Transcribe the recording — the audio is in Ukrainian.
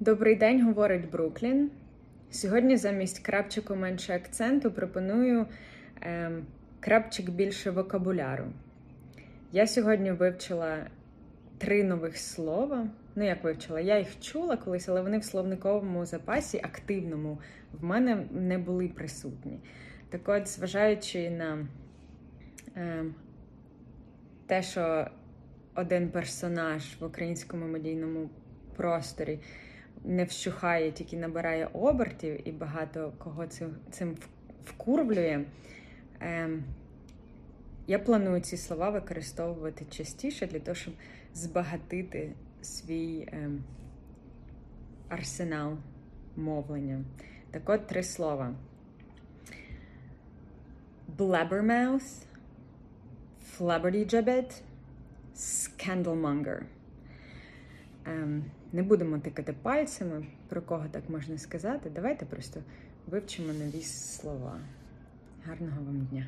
Добрий день, говорить Бруклін. Сьогодні замість крапчику менше акценту пропоную ем, крапчик більше вокабуляру. Я сьогодні вивчила три нових слова. Ну, як вивчила? Я їх чула колись, але вони в словниковому запасі активному в мене не були присутні. Так от, зважаючи на ем, те, що один персонаж в українському медійному просторі не вщухає, тільки набирає обертів і багато кого цим цим вкурвлює. Ем, я планую ці слова використовувати частіше для того, щоб збагатити свій ем, арсенал мовлення. Так от три слова: Blabbermouth, Flabberdygibbet, Scandalmonger. Ем, не будемо тикати пальцями, про кого так можна сказати. Давайте просто вивчимо нові слова. Гарного вам дня!